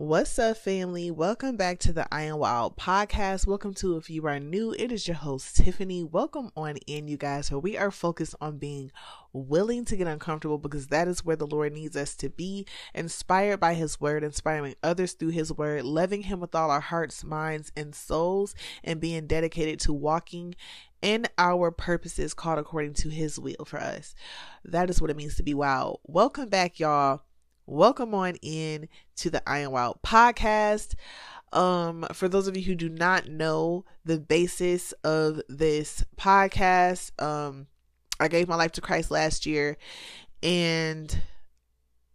What's up, family? Welcome back to the I Am Wiild podcast. Welcome to if you are new, it is your host, Tiffany. Welcome on in, you guys, where we are focused on being willing to get uncomfortable because that is where the Lord needs us to be, inspired by His word, inspiring others through His word, loving Him with all our hearts, minds, and souls, and being dedicated to walking in our purposes called according to His will for us. That is what it means to be wild. Welcome back, y'all welcome on in to the I Am Wiild podcast. Um, for those of you who do not know the basis of this podcast, um, I gave my life to Christ last year and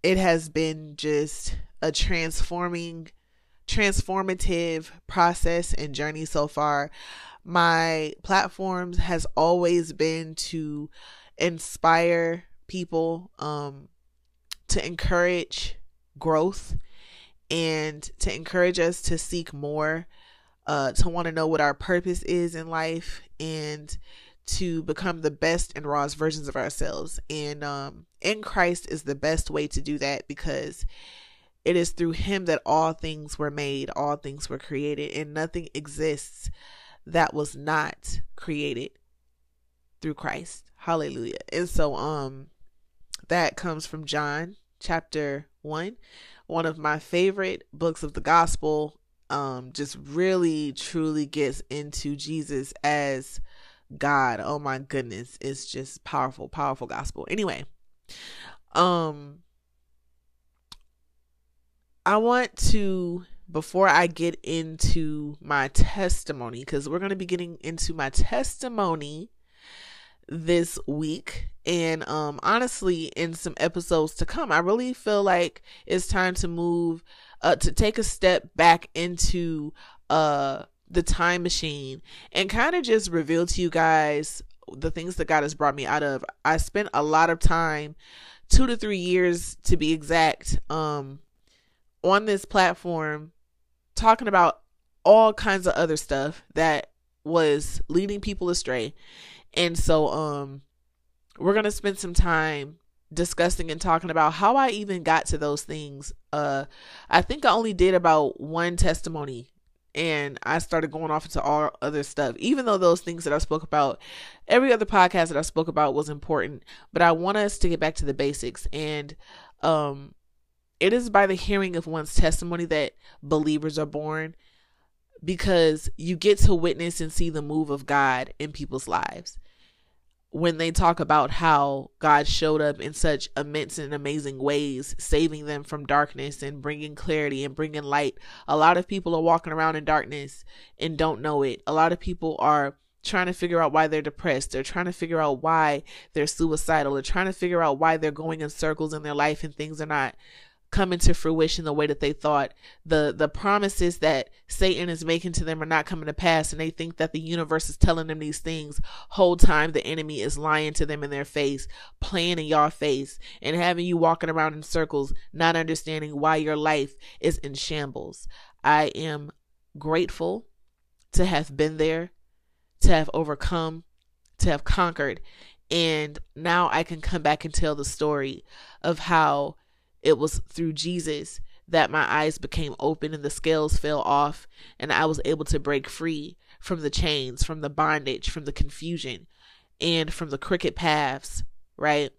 it has been just a transforming, transformative process and journey so far. My platforms has always been to inspire people, um, to encourage growth and to encourage us to seek more, uh, to want to know what our purpose is in life and to become the best and rawest versions of ourselves. And um, in Christ is the best way to do that because it is through Him that all things were made, all things were created, and nothing exists that was not created through Christ. Hallelujah. And so, um, that comes from John chapter 1, one of my favorite books of the gospel. Um, just really truly gets into Jesus as God. Oh my goodness, it's just powerful, powerful gospel. Anyway, um I want to before I get into my testimony cuz we're going to be getting into my testimony this week. And um honestly in some episodes to come i really feel like it's time to move uh to take a step back into uh the time machine and kind of just reveal to you guys the things that god has brought me out of. I spent a lot of time two to three years to be exact um on this platform talking about all kinds of other stuff that was leading people astray and so um we're going to spend some time discussing and talking about how I even got to those things. Uh I think I only did about one testimony and I started going off into all other stuff. Even though those things that I spoke about, every other podcast that I spoke about was important, but I want us to get back to the basics and um it is by the hearing of one's testimony that believers are born because you get to witness and see the move of God in people's lives when they talk about how God showed up in such immense and amazing ways, saving them from darkness and bringing clarity and bringing light. A lot of people are walking around in darkness and don't know it. A lot of people are trying to figure out why they're depressed. They're trying to figure out why they're suicidal. They're trying to figure out why they're going in circles in their life and things are not coming into fruition the way that they thought. The the promises that Satan is making to them are not coming to pass and they think that the universe is telling them these things. Whole time the enemy is lying to them in their face, playing in your face and having you walking around in circles, not understanding why your life is in shambles. I am grateful to have been there, to have overcome, to have conquered. And now I can come back and tell the story of how it was through Jesus that my eyes became open and the scales fell off, and I was able to break free from the chains, from the bondage, from the confusion, and from the crooked paths, right?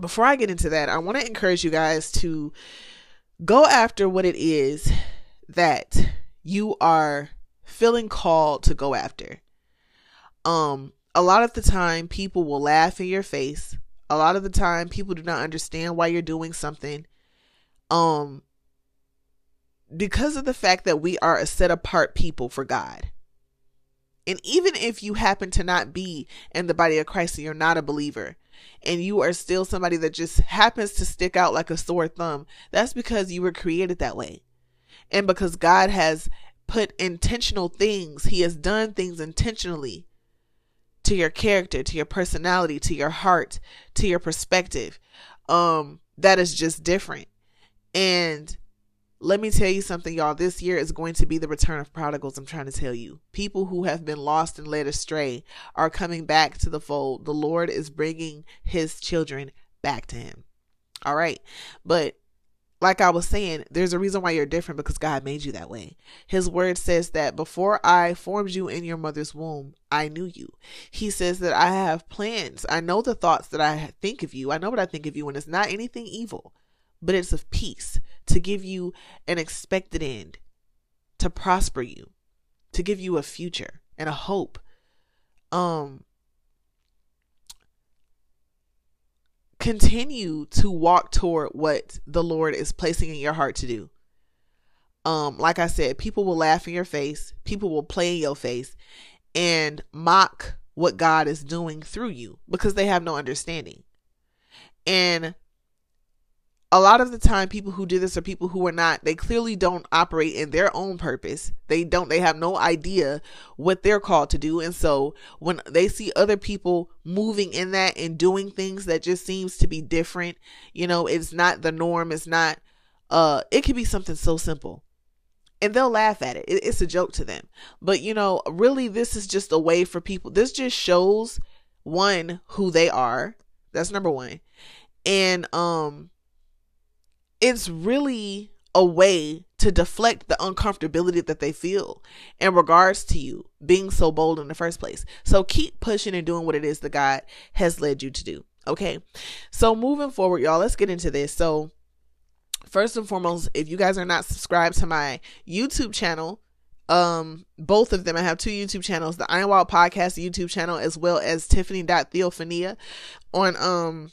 Before I get into that, I want to encourage you guys to go after what it is that you are feeling called to go after. Um, a lot of the time, people will laugh in your face a lot of the time people do not understand why you're doing something um because of the fact that we are a set apart people for God. And even if you happen to not be in the body of Christ and you're not a believer, and you are still somebody that just happens to stick out like a sore thumb, that's because you were created that way. And because God has put intentional things, He has done things intentionally to your character, to your personality, to your heart, to your perspective. Um, that is just different. And let me tell you something, y'all. This year is going to be the return of prodigals. I'm trying to tell you. People who have been lost and led astray are coming back to the fold. The Lord is bringing his children back to him. All right. But like I was saying, there's a reason why you're different because God made you that way. His word says that before I formed you in your mother's womb, I knew you. He says that I have plans. I know the thoughts that I think of you. I know what I think of you, and it's not anything evil, but it's of peace to give you an expected end, to prosper you, to give you a future and a hope. Um, continue to walk toward what the Lord is placing in your heart to do. Um, like I said, people will laugh in your face, people will play in your face and mock what God is doing through you because they have no understanding. And a lot of the time people who do this are people who are not they clearly don't operate in their own purpose. They don't they have no idea what they're called to do. And so when they see other people moving in that and doing things that just seems to be different you know it's not the norm. It's not uh it could be something so simple. And they'll laugh at it. it's a joke to them. But you know really this is just a way for people this just shows one who they are. That's number one. And um it's really a way to deflect the uncomfortability that they feel in regards to you being so bold in the first place. So keep pushing and doing what it is that God has led you to do. Okay. So moving forward, y'all, let's get into this. So, first and foremost, if you guys are not subscribed to my YouTube channel, um both of them i have two youtube channels the i am wiild podcast youtube channel as well as tiffany.theophany on um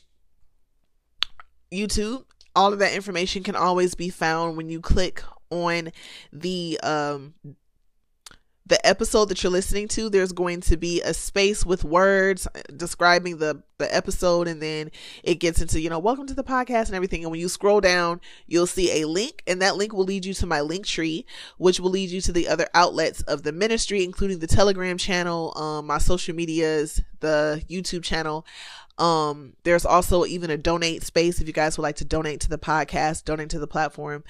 youtube all of that information can always be found when you click on the um the episode that you're listening to. There's going to be a space with words describing the the episode and then it gets into you know welcome to the podcast and everything. And when you scroll down you'll see a link and that link will lead you to my link tree which will lead you to the other outlets of the ministry including the telegram channel um my social medias the youtube channel um, there's also even a donate space if you guys would like to donate to the podcast, donate to the platform.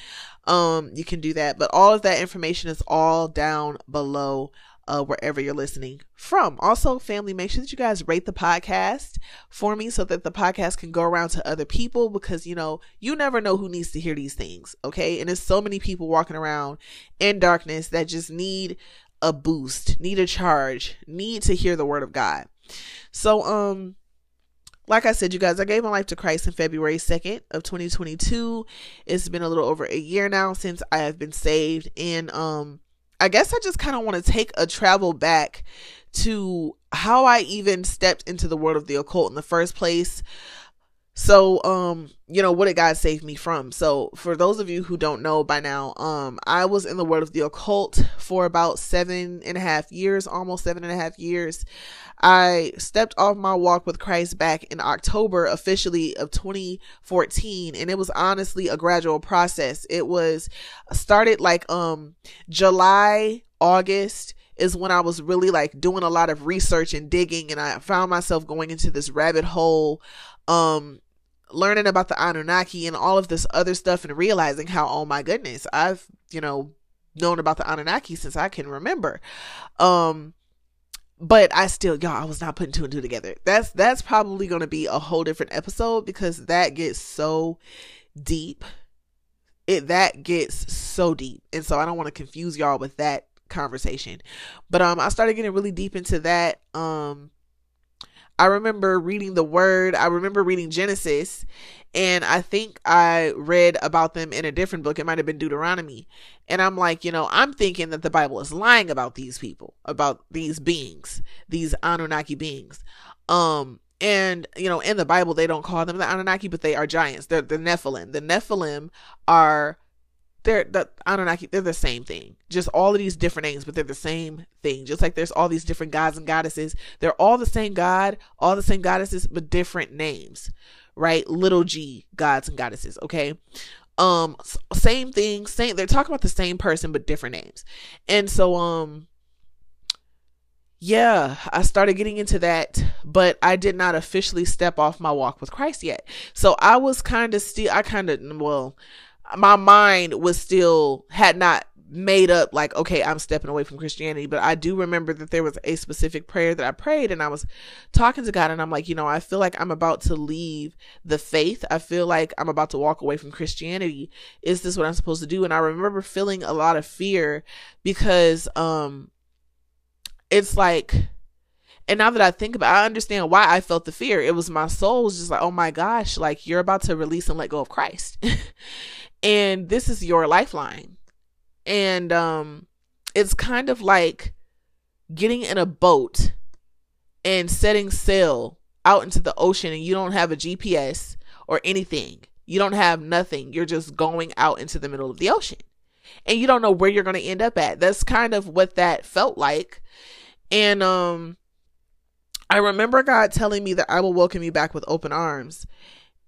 Um, you can do that. But all of that information is all down below uh, wherever you're listening from. Also, family, make sure that you guys rate the podcast for me so that the podcast can go around to other people because, you know, you never know who needs to hear these things. Okay. And there's so many people walking around in darkness that just need a boost, need a charge, need to hear the word of God. So, um, like I said, you guys, I gave my life to Christ in February 2nd of 2022. It's been a little over a year now since I have been saved. And um I guess I just kind of want to take a travel back to how I even stepped into the world of the occult in the first place. So, um, you know, what did God save me from? So, for those of you who don't know by now, um, I was in the world of the occult for about seven and a half years, almost seven and a half years. I stepped off my walk with Christ back in October officially of 2014 and it was honestly a gradual process. It was started like um July, August is when I was really like doing a lot of research and digging and I found myself going into this rabbit hole um learning about the Anunnaki and all of this other stuff and realizing how oh my goodness, I've, you know, known about the Anunnaki since I can remember. Um but I still, y'all, I was not putting two and two together. That's that's probably going to be a whole different episode because that gets so deep. It that gets so deep, and so I don't want to confuse y'all with that conversation. But um, I started getting really deep into that. Um, I remember reading the Word. I remember reading Genesis, and I think I read about them in a different book. It might have been Deuteronomy. And I'm like, you know, I'm thinking that the Bible is lying about these people, about these beings, these Anunnaki beings. Um, and you know, in the Bible, they don't call them the Anunnaki, but they are giants. They're the Nephilim. The Nephilim are they're the Anunnaki, they're the same thing. Just all of these different names, but they're the same thing. Just like there's all these different gods and goddesses. They're all the same God, all the same goddesses, but different names right? Little g gods and goddesses, okay? Um same thing, same they're talking about the same person but different names. And so um yeah, I started getting into that, but I did not officially step off my walk with Christ yet. So I was kind of still I kind of well, my mind was still had not made up like okay i'm stepping away from christianity but i do remember that there was a specific prayer that i prayed and i was talking to god and i'm like you know i feel like i'm about to leave the faith i feel like i'm about to walk away from christianity is this what i'm supposed to do and i remember feeling a lot of fear because um it's like and now that I think about it, I understand why I felt the fear. It was my soul was just like, oh my gosh, like you're about to release and let go of Christ. and this is your lifeline. And um it's kind of like getting in a boat and setting sail out into the ocean and you don't have a GPS or anything. You don't have nothing. You're just going out into the middle of the ocean. And you don't know where you're going to end up at. That's kind of what that felt like. And um I remember God telling me that I will welcome you back with open arms.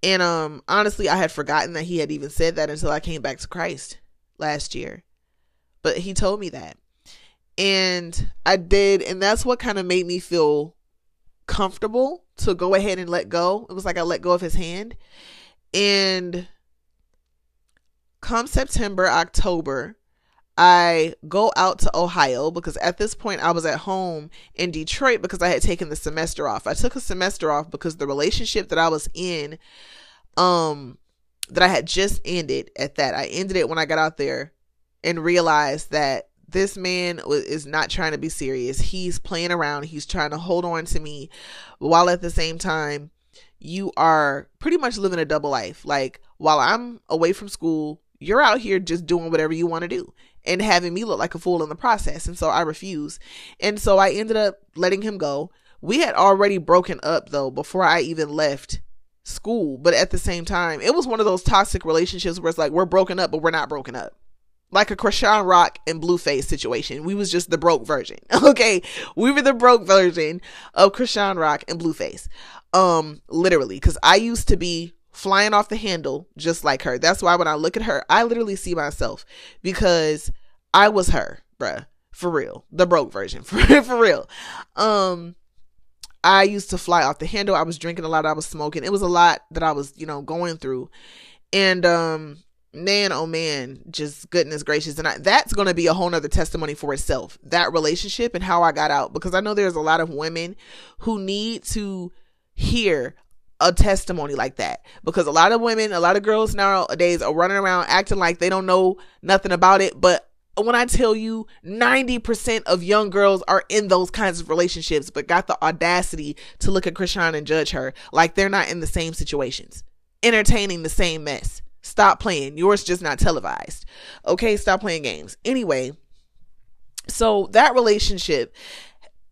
And um honestly, I had forgotten that he had even said that until I came back to Christ last year. But he told me that. And I did, and that's what kind of made me feel comfortable to go ahead and let go. It was like I let go of his hand. And come September, October, I go out to Ohio because at this point I was at home in Detroit because I had taken the semester off. I took a semester off because the relationship that I was in, um, that I had just ended at that. I ended it when I got out there and realized that this man is not trying to be serious. He's playing around. He's trying to hold on to me while at the same time you are pretty much living a double life. Like while I'm away from school, you're out here just doing whatever you want to do and having me look like a fool in the process. And so I refused. And so I ended up letting him go. We had already broken up though before I even left school. But at the same time, it was one of those toxic relationships where it's like we're broken up, but we're not broken up. Like a Chrisean Rock and Blueface situation. We was just the broke version. Okay. We were the broke version of Chrisean Rock and Blueface. Um, literally. Cause I used to be flying off the handle just like her. That's why when I look at her, I literally see myself because I was her, bruh. For real. The broke version. For, for real. Um I used to fly off the handle. I was drinking a lot. I was smoking. It was a lot that I was, you know, going through. And um man oh man just goodness gracious and I, that's going to be a whole nother testimony for itself that relationship and how i got out because i know there's a lot of women who need to hear a testimony like that because a lot of women, a lot of girls nowadays are running around acting like they don't know nothing about it. But when I tell you 90% of young girls are in those kinds of relationships, but got the audacity to look at Chrisean and judge her like they're not in the same situations, entertaining the same mess. Stop playing. Yours just not televised. Okay, stop playing games. Anyway, so that relationship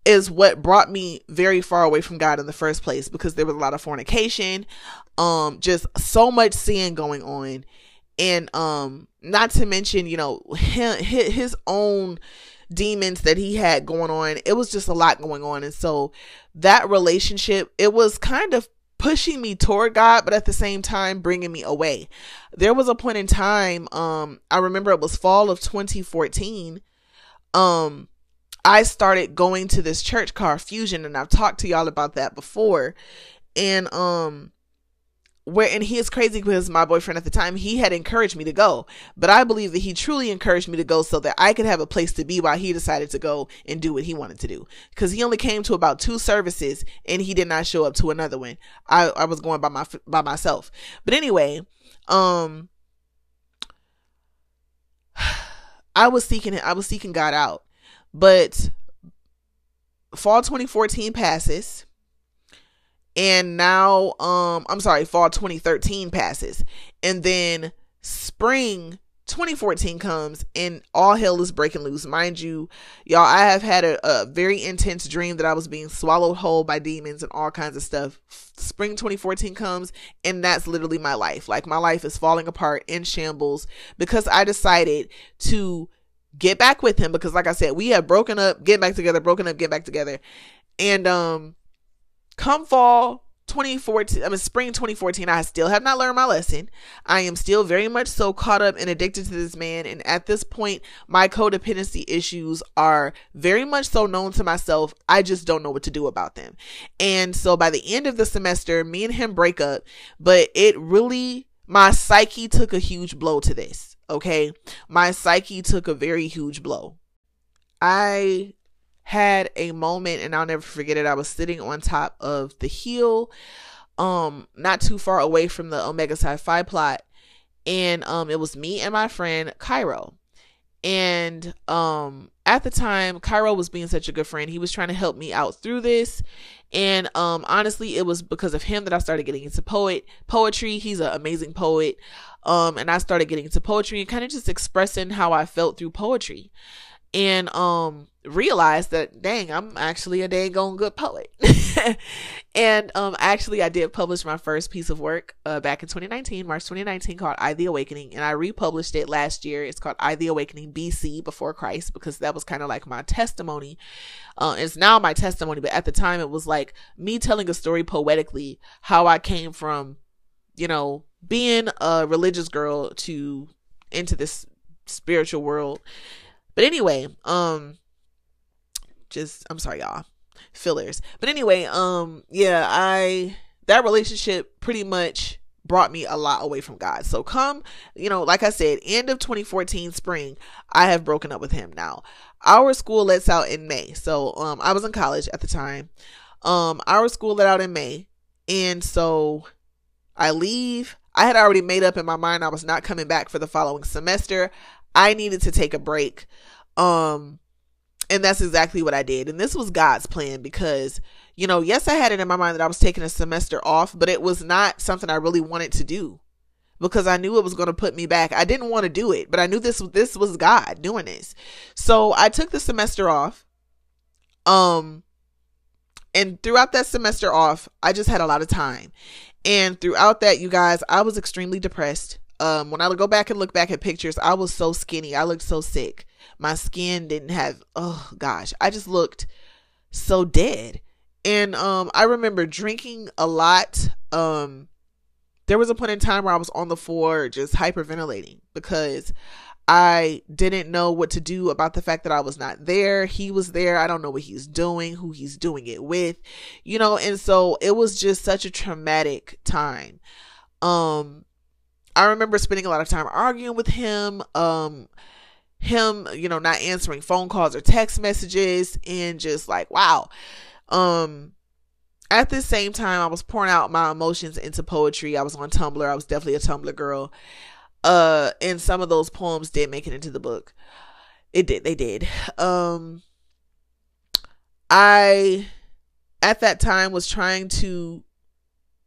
is what brought me very far away from God in the first place because there was a lot of fornication, um, just so much sin going on, and um, not to mention, you know, his, his own demons that he had going on. It was just a lot going on, and so that relationship, it was kind of pushing me toward God, but at the same time bringing me away. There was a point in time, um, I remember it was fall of 2014, um I started going to this church called Fusion, and I've talked to y'all about that before. And um, where and he is crazy because my boyfriend at the time he had encouraged me to go, but I believe that he truly encouraged me to go so that I could have a place to be while he decided to go and do what he wanted to do. Because he only came to about two services and he did not show up to another one. I I was going by my by myself. But anyway, um. I was seeking I was seeking God out but fall 2014 passes and now um I'm sorry, fall 2013 passes. And then spring 2014 comes and all hell is breaking loose. Mind you, y'all, I have had a, a, very intense dream that I was being swallowed whole by demons and all kinds of stuff. Spring 2014 comes and that's literally my life. Like my life is falling apart in shambles because I decided to get back with him because like I said, we have broken up, get back together, broken up, get back together. And um come fall 2014, I mean spring 2014, I still have not learned my lesson. I am still very much so caught up and addicted to this man. And at this point, my codependency issues are very much so known to myself. I just don't know what to do about them. And so by the end of the semester, me and him break up, but it really my psyche took a huge blow to this. Okay. My psyche took a very huge blow. I had a moment and I'll never forget it. I was sitting on top of the hill, um, not too far away from the Omega Psi Phi plot. And um it was me and my friend Cairo. And um at the time, Cairo was being such a good friend. He was trying to help me out through this. And um honestly, it was because of him that I started getting into poet poetry. He's an amazing poet. Um and I started getting into poetry and kind of just expressing how I felt through poetry. And um realized that dang, I'm actually a dang on good poet. and um actually I did publish my first piece of work uh, back in 2019, March 2019 called I the Awakening and I republished it last year. It's called I the Awakening BC before Christ because that was kind of like my testimony. Uh it's now my testimony, but at the time it was like me telling a story poetically how I came from you know being a religious girl to into this spiritual world. But anyway, um just I'm sorry y'all. Fillers. But anyway, um yeah, I that relationship pretty much brought me a lot away from God. So come, you know, like I said, end of 2014 spring, I have broken up with him now. Our school lets out in May. So um I was in college at the time. Um our school let out in May. And so I leave. I had already made up in my mind I was not coming back for the following semester. I needed to take a break. Um and that's exactly what I did. And this was God's plan because, you know, yes, I had it in my mind that I was taking a semester off, but it was not something I really wanted to do because I knew it was going to put me back. I didn't want to do it, but I knew this this was God doing this. So I took the semester off. Um and throughout that semester off, I just had a lot of time. And throughout that, you guys, I was extremely depressed. Um when I go back and look back at pictures, I was so skinny. I looked so sick. My skin didn't have oh gosh, I just looked so dead. And um I remember drinking a lot. Um there was a point in time where I was on the floor just hyperventilating because I didn't know what to do about the fact that I was not there. He was there. I don't know what he's doing, who he's doing it with, you know, and so it was just such a traumatic time. Um I remember spending a lot of time arguing with him. Um him, you know, not answering phone calls or text messages and just like, wow. Um at the same time I was pouring out my emotions into poetry. I was on Tumblr. I was definitely a Tumblr girl. Uh and some of those poems did make it into the book. It did. They did. Um I at that time was trying to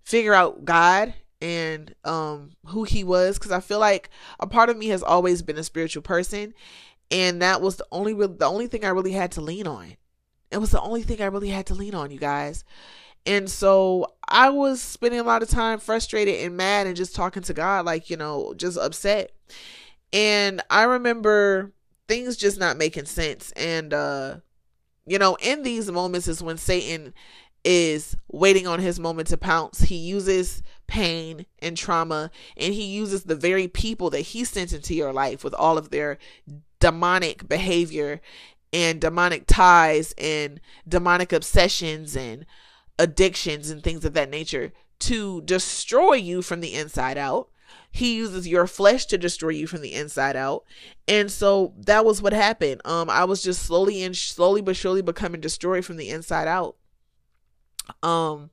figure out God and um who he was because I feel like a part of me has always been a spiritual person and that was the only the only thing I really had to lean on. It was the only thing I really had to lean on, you guys. And so I was spending a lot of time frustrated and mad and just talking to God like, you know, just upset. And I remember things just not making sense and uh you know, in these moments is when Satan is waiting on his moment to pounce. He uses pain and trauma and he uses the very people that he sent into your life with all of their demonic behavior and demonic ties and demonic obsessions and addictions and things of that nature to destroy you from the inside out. He uses your flesh to destroy you from the inside out. And so that was what happened. Um I was just slowly and slowly but surely becoming destroyed from the inside out. Um,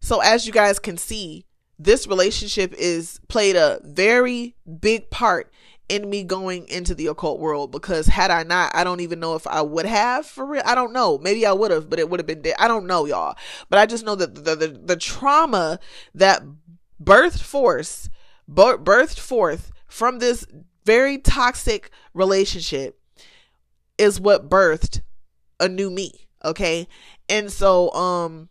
so as you guys can see, this relationship is played a very big part in me going into the occult world because had I not, I don't even know if I would have for real. I don't know. Maybe I would have, but it would have been. I don't know, y'all. But I just know that the the, the trauma that birthed force birthed forth from this very toxic relationship is what birthed a new me. Okay. And so, um,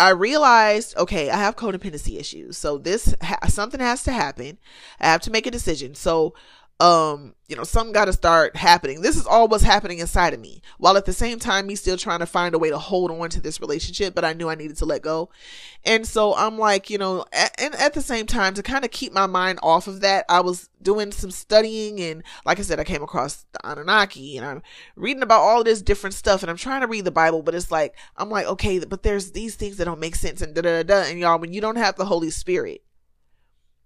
I realized, okay, I have codependency issues. So this ha- something has to happen. I have to make a decision. So um, you know, something got to start happening. This is all what's happening inside of me. While at the same time, me still trying to find a way to hold on to this relationship, but I knew I needed to let go. And so I'm like, you know, at, and at the same time, to kind of keep my mind off of that, I was doing some studying. And like I said, I came across the Anunnaki and I'm reading about all this different stuff. And I'm trying to read the Bible, but it's like, I'm like, okay, but there's these things that don't make sense and da da da. And y'all, when you don't have the Holy Spirit,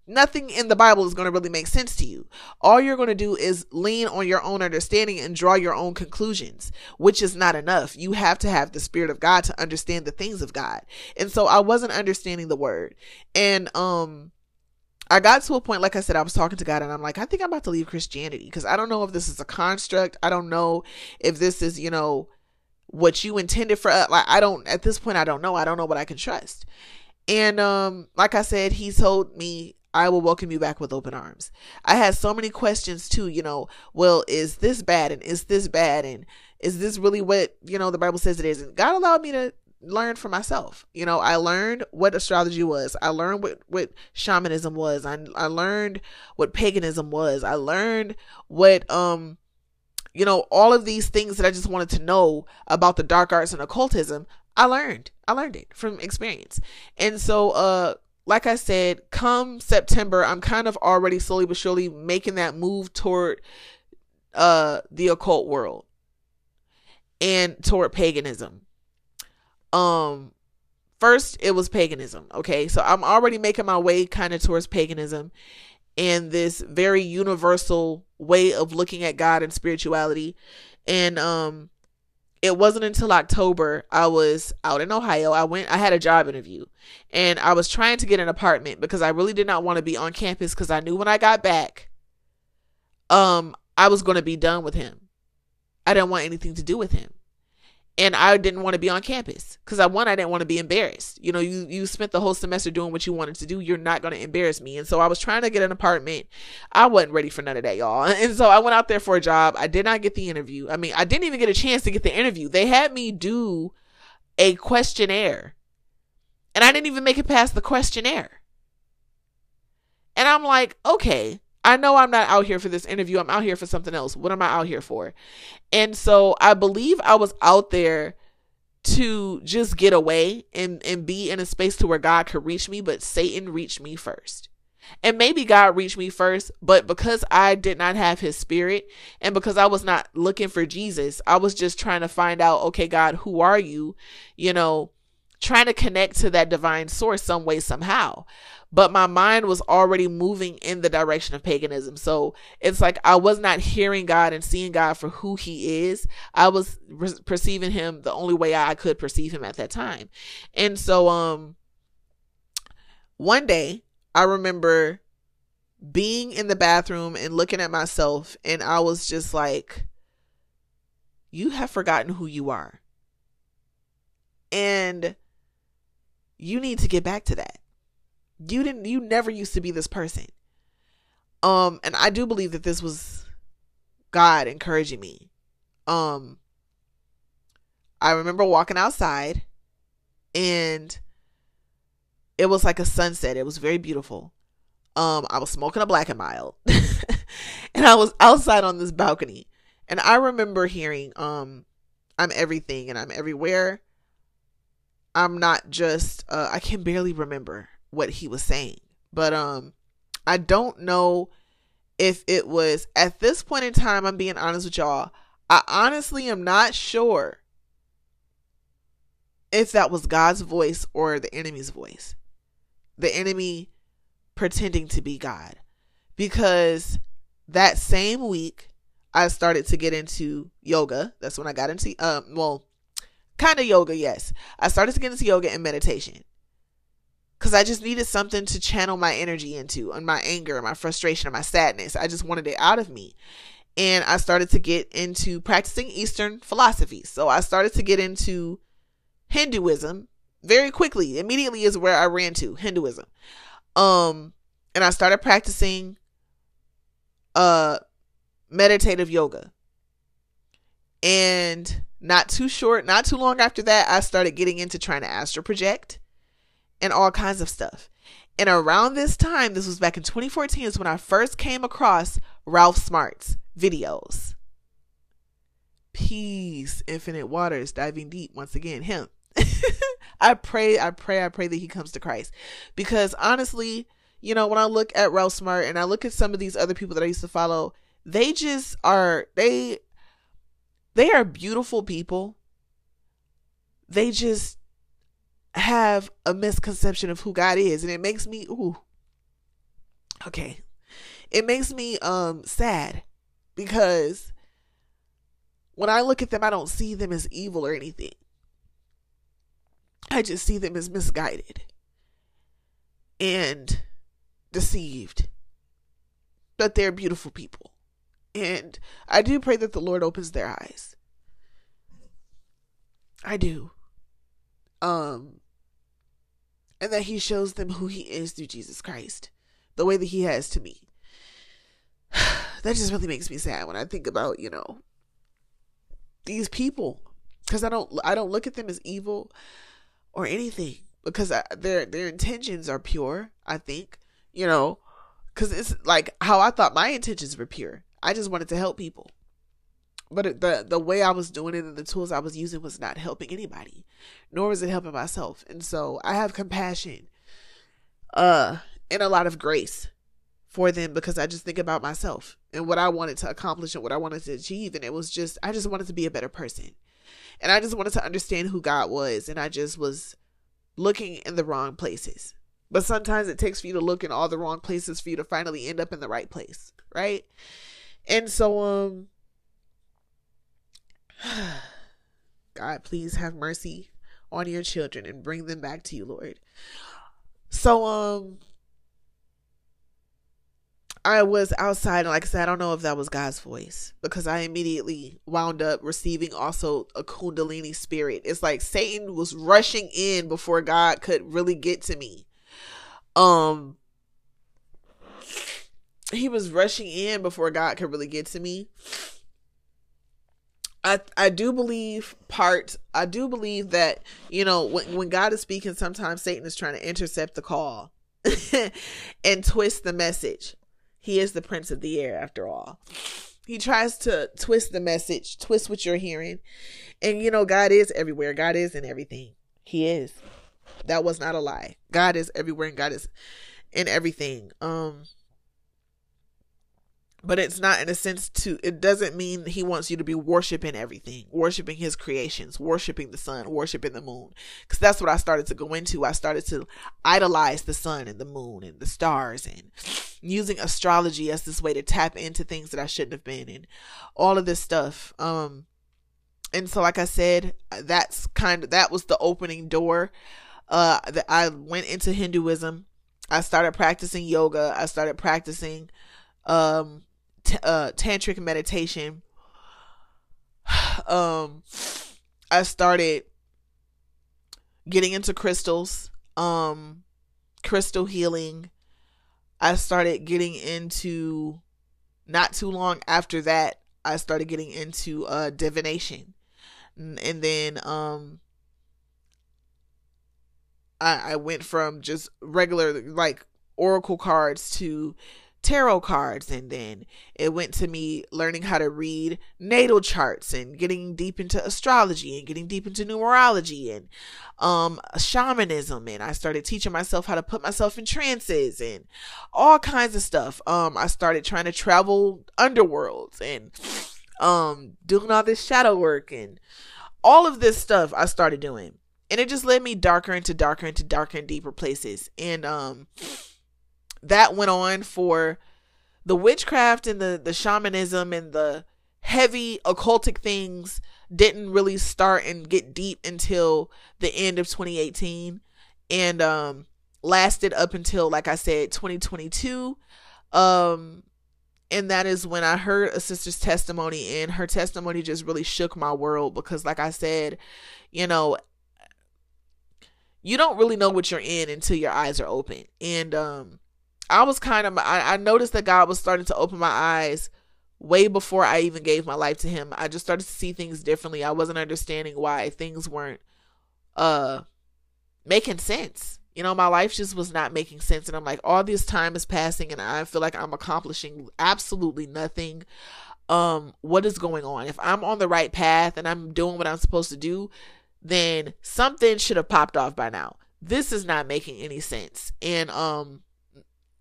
nothing in the Bible is going to really make sense to you. All you're going to do is lean on your own understanding and draw your own conclusions, which is not enough. You have to have the Spirit of God to understand the things of God. And so I wasn't understanding the word. And, um, I got to a point, like I said, I was talking to God and I'm like, I think I'm about to leave Christianity because I don't know if this is a construct. I don't know if this is, you know, what you intended for. Like, I don't, at this point, I don't know. I don't know what I can trust. And, um, like I said, he told me I will welcome you back with open arms. I had so many questions too, you know, well, is this bad and is this bad and is this really what, you know, the Bible says it is? And God allowed me to learn for myself. You know, I learned what astrology was. I learned what, what shamanism was. I, I learned what paganism was. I learned what, um, you know, all of these things that I just wanted to know about the dark arts and occultism. I learned. I learned it from experience. And so, uh, like I said, come September, I'm kind of already slowly but surely making that move toward uh the occult world and toward paganism. Um first it was paganism, okay? So I'm already making my way kind of towards paganism and this very universal way of looking at God and spirituality. And um it wasn't until October I was out in Ohio. I went I had a job interview and I was trying to get an apartment because I really did not want to be on campus cuz I knew when I got back um I was going to be done with him. I didn't want anything to do with him and I didn't want to be on campus because I one I didn't want to be embarrassed. You know, you you spent the whole semester doing what you wanted to do. You're not going to embarrass me, and so I was trying to get an apartment. I wasn't ready for none of that, y'all. And so I went out there for a job. I did not get the interview. I mean, I didn't even get a chance to get the interview. They had me do a questionnaire, and I didn't even make it past the questionnaire. And I'm like, okay, I know I'm not out here for this interview. I'm out here for something else. What am I out here for? And so I believe I was out there to just get away and, and be in a space to where God could reach me, but Satan reached me first. And maybe God reached me first, but because I did not have his spirit and because I was not looking for Jesus, I was just trying to find out, okay, God, who are you? You know, trying to connect to that divine source some way, somehow but my mind was already moving in the direction of paganism. So it's like I was not hearing God and seeing God for who he is. I was re- perceiving him the only way I could perceive him at that time. And so um one day I remember being in the bathroom and looking at myself and I was just like you have forgotten who you are. And you need to get back to that you didn't you never used to be this person. Um and i do believe that this was god encouraging me. Um i remember walking outside and it was like a sunset. It was very beautiful. Um i was smoking a black and mild and i was outside on this balcony. And i remember hearing um i'm everything and i'm everywhere. I'm not just uh, i can barely remember what he was saying. But um I don't know if it was at this point in time, I'm being honest with y'all. I honestly am not sure if that was God's voice or the enemy's voice. The enemy pretending to be God. Because that same week, I started to get into yoga. That's when I got into, um, well, kind of yoga, yes. I started to get into yoga and meditation because I just needed something to channel my energy into and my anger, and my frustration, and my sadness. I just wanted it out of me. And I started to get into practicing Eastern philosophies. So I started to get into Hinduism very quickly. Immediately is where I ran to Hinduism. Um, and I started practicing uh meditative yoga. And not too short, not too long after that, I started getting into trying to astral project and all kinds of stuff. And around this time, this was back in 2014, is when I first came across Ralph Smart's videos. Peace, infinite waters, diving deep. Once again, him. I pray, I pray, I pray that he comes to Christ. Because honestly, you know, when I look at Ralph Smart and I look at some of these other people that I used to follow, they just are they they are beautiful people. They just have a misconception of who God is, and it makes me ooh. okay. It makes me um sad because when I look at them, I don't see them as evil or anything. I just see them as misguided and deceived. But they're beautiful people. And I do pray that the Lord opens their eyes. I do. Um and that he shows them who he is through Jesus Christ, the way that he has to me. that just really makes me sad when I think about, you know, these people because I don't I don't look at them as evil or anything because I, their their intentions are pure. I think you know because it's like how I thought my intentions were pure. I just wanted to help people, but the the way I was doing it and the tools I was using was not helping anybody, nor was it helping myself. And so I have compassion, uh, and a lot of grace for them because I just think about myself and what I wanted to accomplish and what I wanted to achieve. And it was just, I just wanted to be a better person. And I just wanted to understand who God was. And I just was looking in the wrong places. But sometimes it takes for you to look in all the wrong places for you to finally end up in the right place. Right. And so, um, God, please have mercy on your children and bring them back to you, Lord. So, um, I was outside, and like I said, I don't know if that was God's voice because I immediately wound up receiving also a Kundalini spirit. It's like Satan was rushing in before God could really get to me. Um, he was rushing in before God could really get to me. I I do believe part I do believe that you know when when God is speaking sometimes Satan is trying to intercept the call and twist the message he is the prince of the air, after all. He tries to twist the message, twist what you're hearing. And you know, God is everywhere. God is in everything. He is. That was not a lie. God is everywhere and God is in everything. Um but it's not in a sense to it doesn't mean he wants you to be worshiping everything worshiping his creations worshiping the sun worshiping the moon. Because that's what i started to go into. I started to idolize the sun and the moon and the stars and using astrology as this way to tap into things that i shouldn't have been and all of this stuff. Um and so like i said that's kind of that was the opening door uh that i went into hinduism. I started practicing yoga. I started practicing um t- uh, tantric meditation, um, I started getting into crystals, um, crystal healing. I started getting into not too long after that, I started getting into uh divination. And, and then um I I went from just regular like oracle cards to tarot cards and then it went to me learning how to read natal charts and getting deep into astrology and getting deep into numerology and um shamanism and I started teaching myself how to put myself in trances and all kinds of stuff. Um I started trying to travel underworlds and um doing all this shadow work and all of this stuff I started doing. And it just led me darker into darker into darker and deeper places. And um that went on for the witchcraft and the the shamanism and the heavy occultic things didn't really start and get deep until the end of 2018 and um lasted up until like I said 2022 um and that is when I heard a sister's testimony and her testimony just really shook my world because like I said you know you don't really know what you're in until your eyes are open. And um I was kind of I, I noticed that God was starting to open my eyes way before I even gave my life to him. I just started to see things differently. I wasn't understanding why things weren't uh making sense. You know, my life just was not making sense and I'm like all this time is passing and I feel like I'm accomplishing absolutely nothing. Um what is going on? If I'm on the right path and I'm doing what I'm supposed to do, then something should have popped off by now. This is not making any sense. And um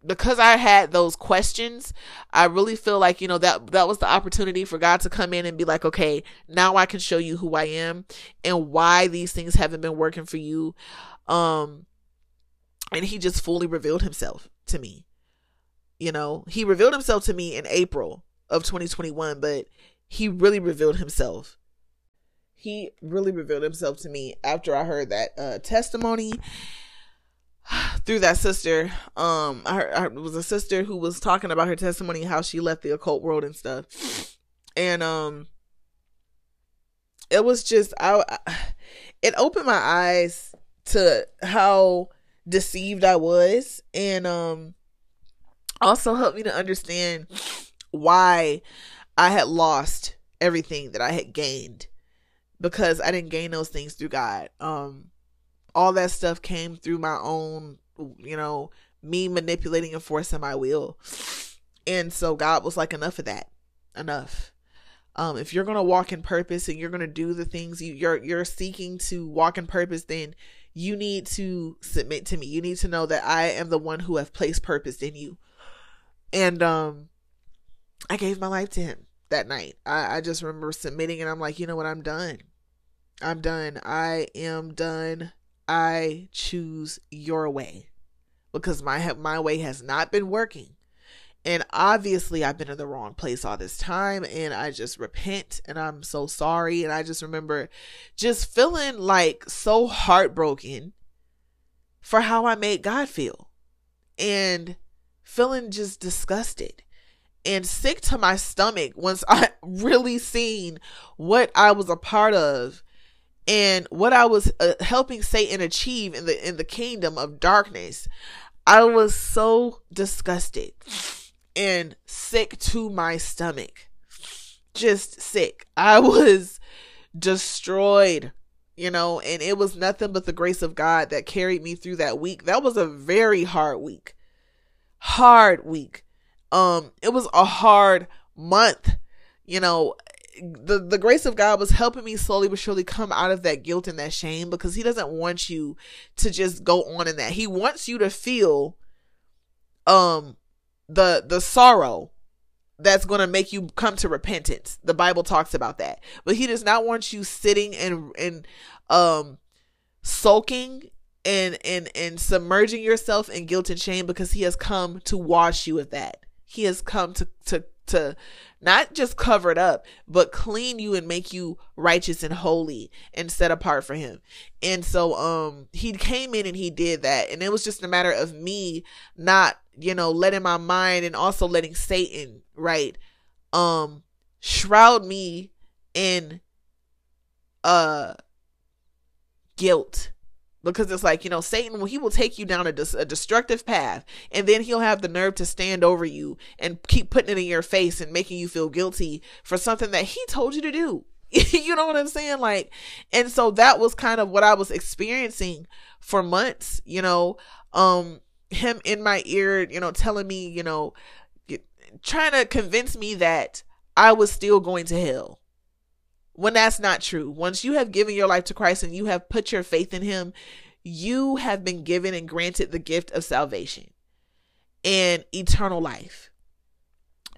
because I had those questions, I really feel like, you know, that that was the opportunity for God to come in and be like, "Okay, now I can show you who I am and why these things haven't been working for you." Um and he just fully revealed himself to me. You know, he revealed himself to me in April of 2021, but he really revealed himself. He really revealed himself to me after I heard that uh, testimony through that sister. Um, I, I was a sister who was talking about her testimony, how she left the occult world and stuff, and um, it was just I, it opened my eyes to how deceived I was, and um, also helped me to understand why I had lost everything that I had gained because I didn't gain those things through God. Um, all that stuff came through my own, you know, me manipulating and forcing my will. And so God was like, enough of that. Enough. Um, if you're gonna walk in purpose and you're gonna do the things you, you're you're seeking to walk in purpose, then you need to submit to me. You need to know that I am the one who have placed purpose in you. And um I gave my life to him that night. I, I just remember submitting and I'm like, you know what, I'm done. I'm done. I am done. I choose your way. Because my my way has not been working. And obviously, I've been in the wrong place all this time, and I just repent and I'm so sorry. And I just remember just feeling like so heartbroken for how I made God feel and feeling just disgusted and sick to my stomach once I really seen what I was a part of and what I was uh, helping Satan achieve in the in the kingdom of darkness. I was so disgusted and sick to my stomach. Just sick. I was destroyed, you know, and it was nothing but the grace of God that carried me through that week. That was a very hard week. Hard week. Um it was a hard month. You know, the the grace of God was helping me slowly but surely come out of that guilt and that shame because he doesn't want you to just go on in that. He wants you to feel um the the sorrow that's going to make you come to repentance. The Bible talks about that. But he does not want you sitting and and um sulking and and and submerging yourself in guilt and shame because he has come to wash you of that. He has come to to to not just cover it up, but clean you and make you righteous and holy and set apart for him. And so um he came in and he did that. And it was just a matter of me not, you know, letting my mind and also letting Satan, right, um shroud me in uh guilt because it's like you know satan well, he will take you down a, a, destructive path and then he'll have the nerve to stand over you and keep putting it in your face and making you feel guilty for something that he told you to do. You know what i'm saying? Like and so that was kind of what i was experiencing for months you know um him in my ear you know telling me you know trying to convince me that i was still going to hell when that's not true. Once you have given your life to Christ and you have put your faith in Him, you have been given and granted the gift of salvation and eternal life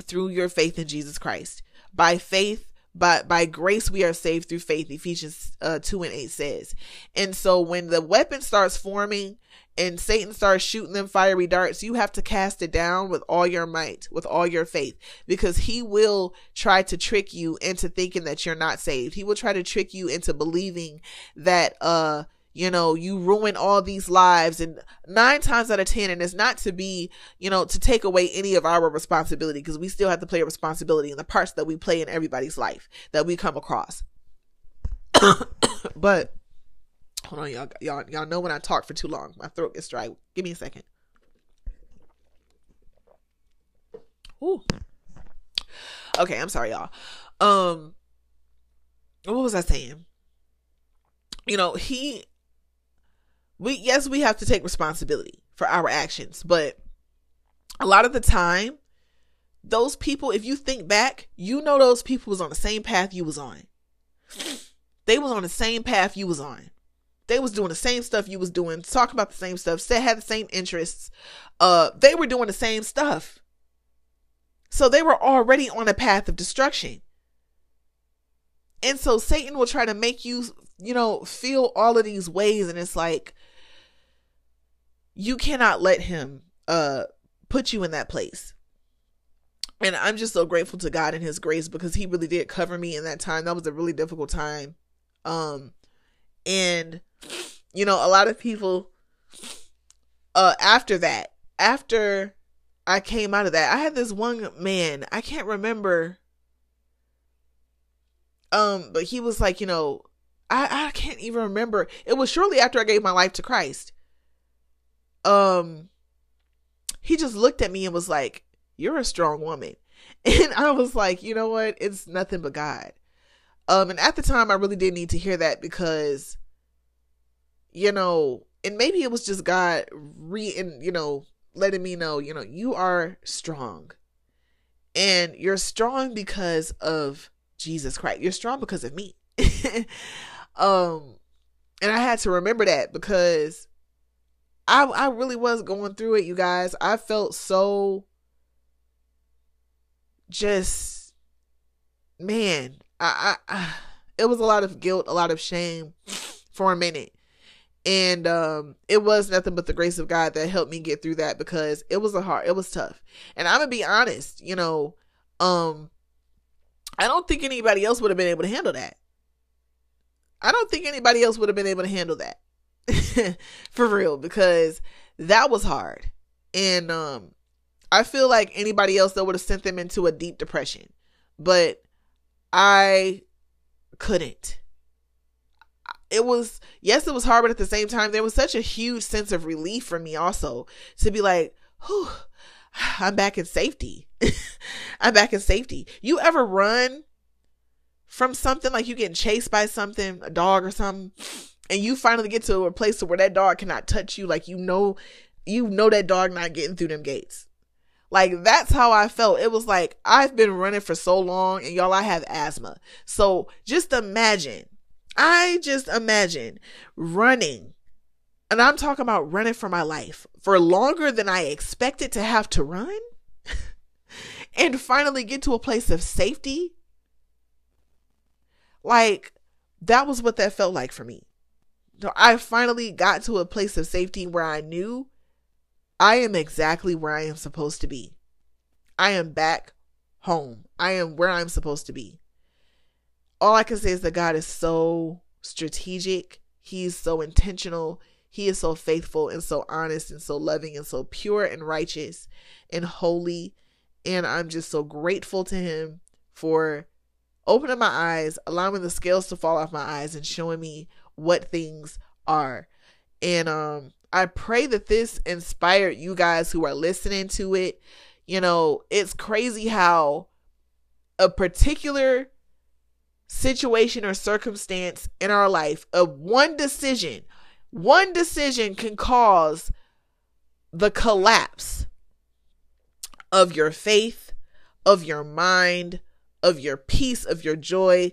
through your faith in Jesus Christ. By faith, by by grace we are saved through faith ephesians uh, 2 and 8 says and so when the weapon starts forming and satan starts shooting them fiery darts you have to cast it down with all your might with all your faith because he will try to trick you into thinking that you're not saved he will try to trick you into believing that uh you know, you ruin all these lives. And nine times out of 10, and it's not to be, you know, to take away any of our responsibility because we still have to play a responsibility in the parts that we play in everybody's life that we come across. but hold on, y'all, y'all, y'all know when I talk for too long, my throat gets dry. Give me a second. Ooh. Okay, I'm sorry, y'all. Um, what was I saying? You know, he we yes we have to take responsibility for our actions but a lot of the time those people if you think back you know those people was on the same path you was on they was on the same path you was on they was doing the same stuff you was doing talking about the same stuff said had the same interests uh they were doing the same stuff so they were already on a path of destruction and so satan will try to make you you know feel all of these ways and it's like you cannot let him uh put you in that place. And I'm just so grateful to God and his grace because he really did cover me in that time. That was a really difficult time. Um and you know, a lot of people uh after that, after I came out of that, I had this one man, I can't remember um but he was like, you know, I I can't even remember. It was shortly after I gave my life to Christ. Um he just looked at me and was like, "You're a strong woman." And I was like, "You know what? It's nothing but God." Um and at the time I really did need to hear that because you know, and maybe it was just God re and you know, letting me know, you know, you are strong. And you're strong because of Jesus Christ. You're strong because of me. um and I had to remember that because I I really was going through it, you guys. I felt so just man, I, I, I it was a lot of guilt, a lot of shame for a minute. And um it was nothing but the grace of God that helped me get through that because it was a hard it was tough. And I'm gonna be honest, you know, um I don't think anybody else would have been able to handle that. I don't think anybody else would have been able to handle that. for real because that was hard and um i feel like anybody else that would have sent them into a deep depression but i couldn't it was yes it was hard but at the same time there was such a huge sense of relief for me also to be like whew i'm back in safety. I'm back in safety. You ever run from something like you getting chased by something a dog or something and you finally get to a place where that dog cannot touch you like you know you know that dog not getting through them gates? Like that's how i felt. It was like i've been running for so long and y'all i have asthma. So just imagine i just imagine running and i'm talking about running for my life for longer than i expected to have to run and finally get to a place of safety like that was what that felt like for me I finally got to a place of safety where I knew I am exactly where I am supposed to be. I am back home. I am where I'm supposed to be. All I can say is that God is so strategic. He's so intentional. He is so faithful and so honest and so loving and so pure and righteous and holy. And I'm just so grateful to him for opening my eyes, allowing the scales to fall off my eyes, and showing me what things are. And um I pray that this inspired you guys who are listening to it. You know, it's crazy how a particular situation or circumstance in our life of one decision, one decision can cause the collapse of your faith, of your mind, of your peace, of your joy,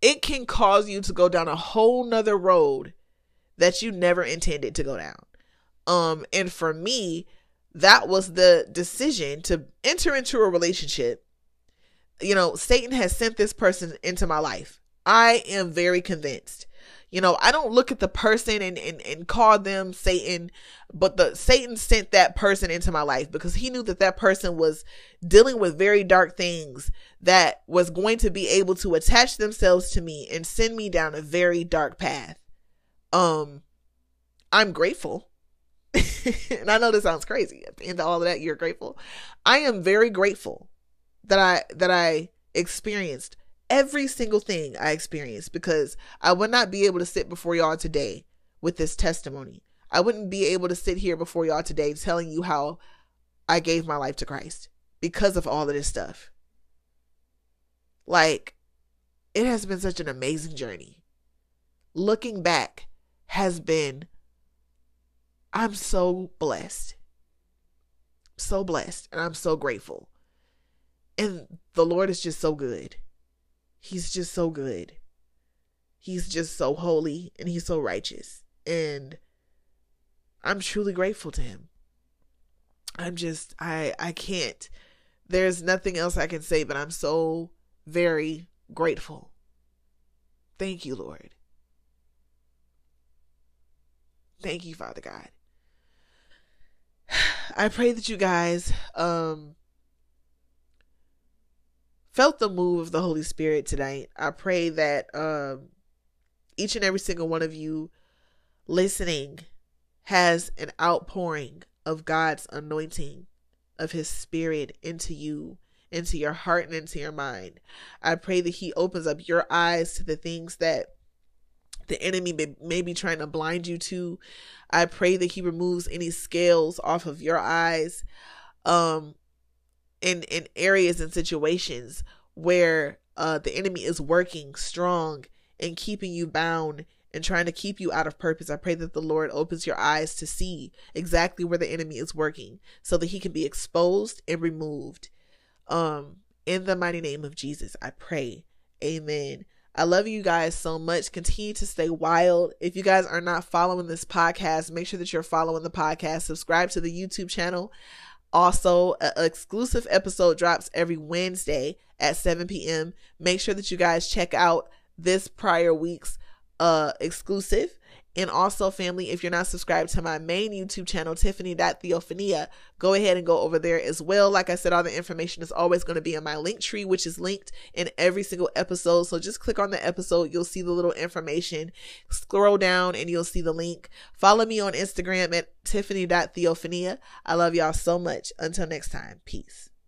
it can cause you to go down a whole nother road that you never intended to go down. Um, and for me, that was the decision to enter into a relationship. You know, Satan has sent this person into my life. I am very convinced. You know, I don't look at the person and, and, and call them Satan, but the Satan sent that person into my life because he knew that that person was dealing with very dark things that was going to be able to attach themselves to me and send me down a very dark path. Um, I'm grateful. and I know this sounds crazy. At the end of all of that, you're grateful. I am very grateful that I that I experienced every single thing I experienced because I would not be able to sit before y'all today with this testimony. I wouldn't be able to sit here before y'all today telling you how I gave my life to Christ because of all of this stuff. Like, it has been such an amazing journey. Looking back has been, I'm so blessed. So blessed. And I'm so grateful. And the Lord is just so good. He's just so good. He's just so holy and he's so righteous. And I'm truly grateful to him. I'm just I I can't there's nothing else I can say but I'm so very grateful. Thank you, Lord. Thank you, Father God. I pray that you guys um felt the move of the Holy Spirit tonight. I pray that um each and every single one of you listening has an outpouring of God's anointing of his spirit into you, into your heart and into your mind. I pray that he opens up your eyes to the things that the enemy may, may be trying to blind you to. I pray that he removes any scales off of your eyes um in in areas and situations where uh the enemy is working strong and keeping you bound and trying to keep you out of purpose. I pray that the Lord opens your eyes to see exactly where the enemy is working so that he can be exposed and removed. Um in the mighty name of Jesus, I pray. Amen. I love you guys so much. Continue to stay wild. If you guys are not following this podcast, make sure that you're following the podcast. Subscribe to the YouTube channel. Also, an exclusive episode drops every Wednesday at 7 p.m. Make sure that you guys check out this prior week's uh exclusive and also, family, if you're not subscribed to my main YouTube channel, Tiffany.Theophany, go ahead and go over there as well. Like I said, all the information is always going to be in my link tree, which is linked in every single episode. So just click on the episode. You'll see the little information. Scroll down and you'll see the link. Follow me on Instagram at Tiffany.Theophany. I love y'all so much. Until next time, peace.